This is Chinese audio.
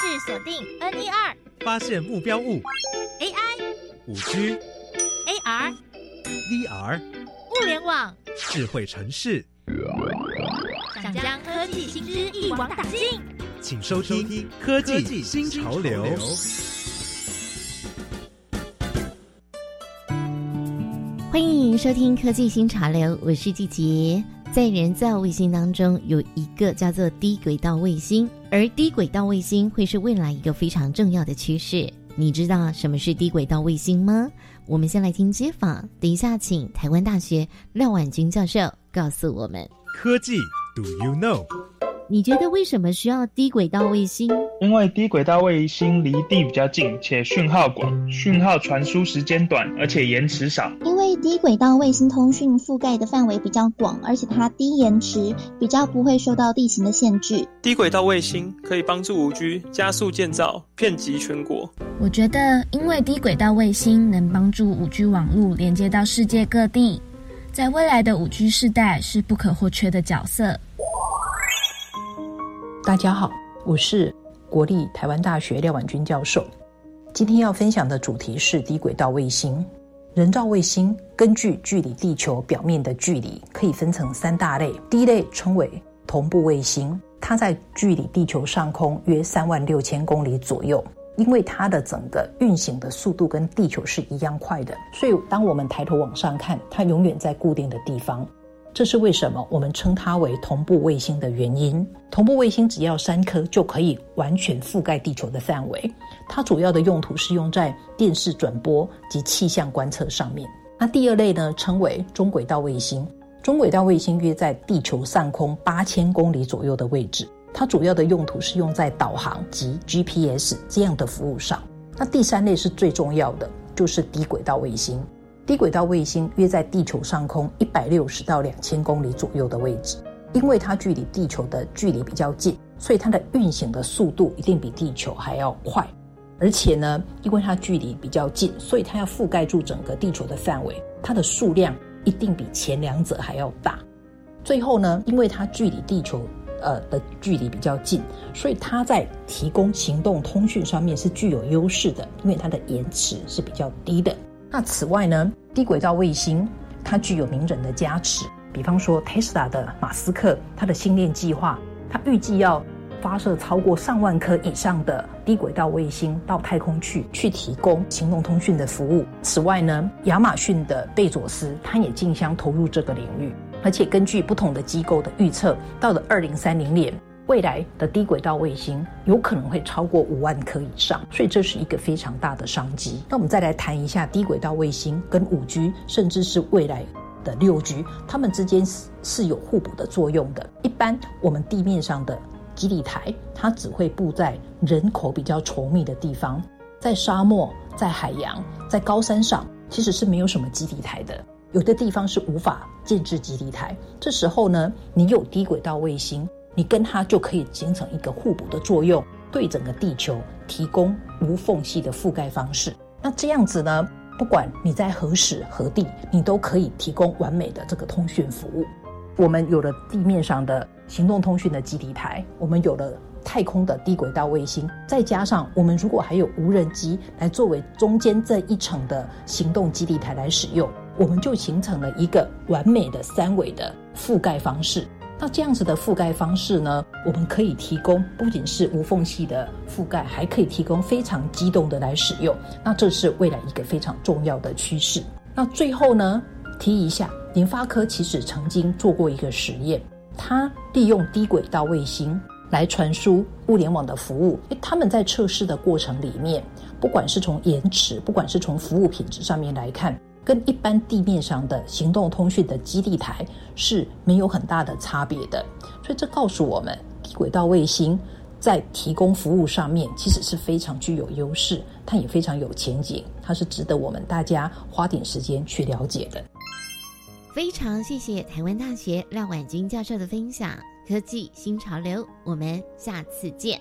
制锁定 N 一二，发现目标物。AI、五 G、AR、VR、物联网，智慧城市，想将科技新知一网打尽。请收听《科技新潮流》。欢迎收听《科技新潮流》，我是季杰。在人造卫星当中，有一个叫做低轨道卫星，而低轨道卫星会是未来一个非常重要的趋势。你知道什么是低轨道卫星吗？我们先来听街访，等一下请台湾大学廖婉君教授告诉我们。科技，Do you know？你觉得为什么需要低轨道卫星？因为低轨道卫星离地比较近，且讯号广，讯号传输时间短，而且延迟少。因为低轨道卫星通讯覆盖的范围比较广，而且它低延迟，比较不会受到地形的限制。低轨道卫星可以帮助五 G 加速建造，遍及全国。我觉得，因为低轨道卫星能帮助五 G 网络连接到世界各地，在未来的五 G 世代是不可或缺的角色。大家好，我是国立台湾大学廖婉君教授。今天要分享的主题是低轨道卫星。人造卫星根据距离地球表面的距离，可以分成三大类。第一类称为同步卫星，它在距离地球上空约三万六千公里左右。因为它的整个运行的速度跟地球是一样快的，所以当我们抬头往上看，它永远在固定的地方。这是为什么我们称它为同步卫星的原因。同步卫星只要三颗就可以完全覆盖地球的范围。它主要的用途是用在电视转播及气象观测上面。那第二类呢，称为中轨道卫星。中轨道卫星约在地球上空八千公里左右的位置。它主要的用途是用在导航及 GPS 这样的服务上。那第三类是最重要的，就是低轨道卫星。低轨道卫星约在地球上空一百六十到两千公里左右的位置，因为它距离地球的距离比较近，所以它的运行的速度一定比地球还要快。而且呢，因为它距离比较近，所以它要覆盖住整个地球的范围，它的数量一定比前两者还要大。最后呢，因为它距离地球呃的距离比较近，所以它在提供行动通讯上面是具有优势的，因为它的延迟是比较低的。那此外呢，低轨道卫星它具有名人的加持，比方说 Tesla 的马斯克，他的星链计划，他预计要发射超过上万颗以上的低轨道卫星到太空去，去提供行动通讯的服务。此外呢，亚马逊的贝佐斯他也竞相投入这个领域，而且根据不同的机构的预测，到了二零三零年。未来的低轨道卫星有可能会超过五万颗以上，所以这是一个非常大的商机。那我们再来谈一下低轨道卫星跟五 G，甚至是未来的六 G，它们之间是是有互补的作用的。一般我们地面上的基地台，它只会布在人口比较稠密的地方，在沙漠、在海洋、在高山上，其实是没有什么基地台的。有的地方是无法建置基地台，这时候呢，你有低轨道卫星。你跟它就可以形成一个互补的作用，对整个地球提供无缝隙的覆盖方式。那这样子呢，不管你在何时何地，你都可以提供完美的这个通讯服务。我们有了地面上的行动通讯的基地台，我们有了太空的低轨道卫星，再加上我们如果还有无人机来作为中间这一层的行动基地台来使用，我们就形成了一个完美的三维的覆盖方式。那这样子的覆盖方式呢？我们可以提供不仅是无缝隙的覆盖，还可以提供非常机动的来使用。那这是未来一个非常重要的趋势。那最后呢，提一下，联发科其实曾经做过一个实验，它利用低轨道卫星来传输物联网的服务。他们在测试的过程里面，不管是从延迟，不管是从服务品质上面来看。跟一般地面上的行动通讯的基地台是没有很大的差别的，所以这告诉我们，低轨道卫星在提供服务上面其实是非常具有优势，它也非常有前景，它是值得我们大家花点时间去了解的。非常谢谢台湾大学廖婉君教授的分享，科技新潮流，我们下次见。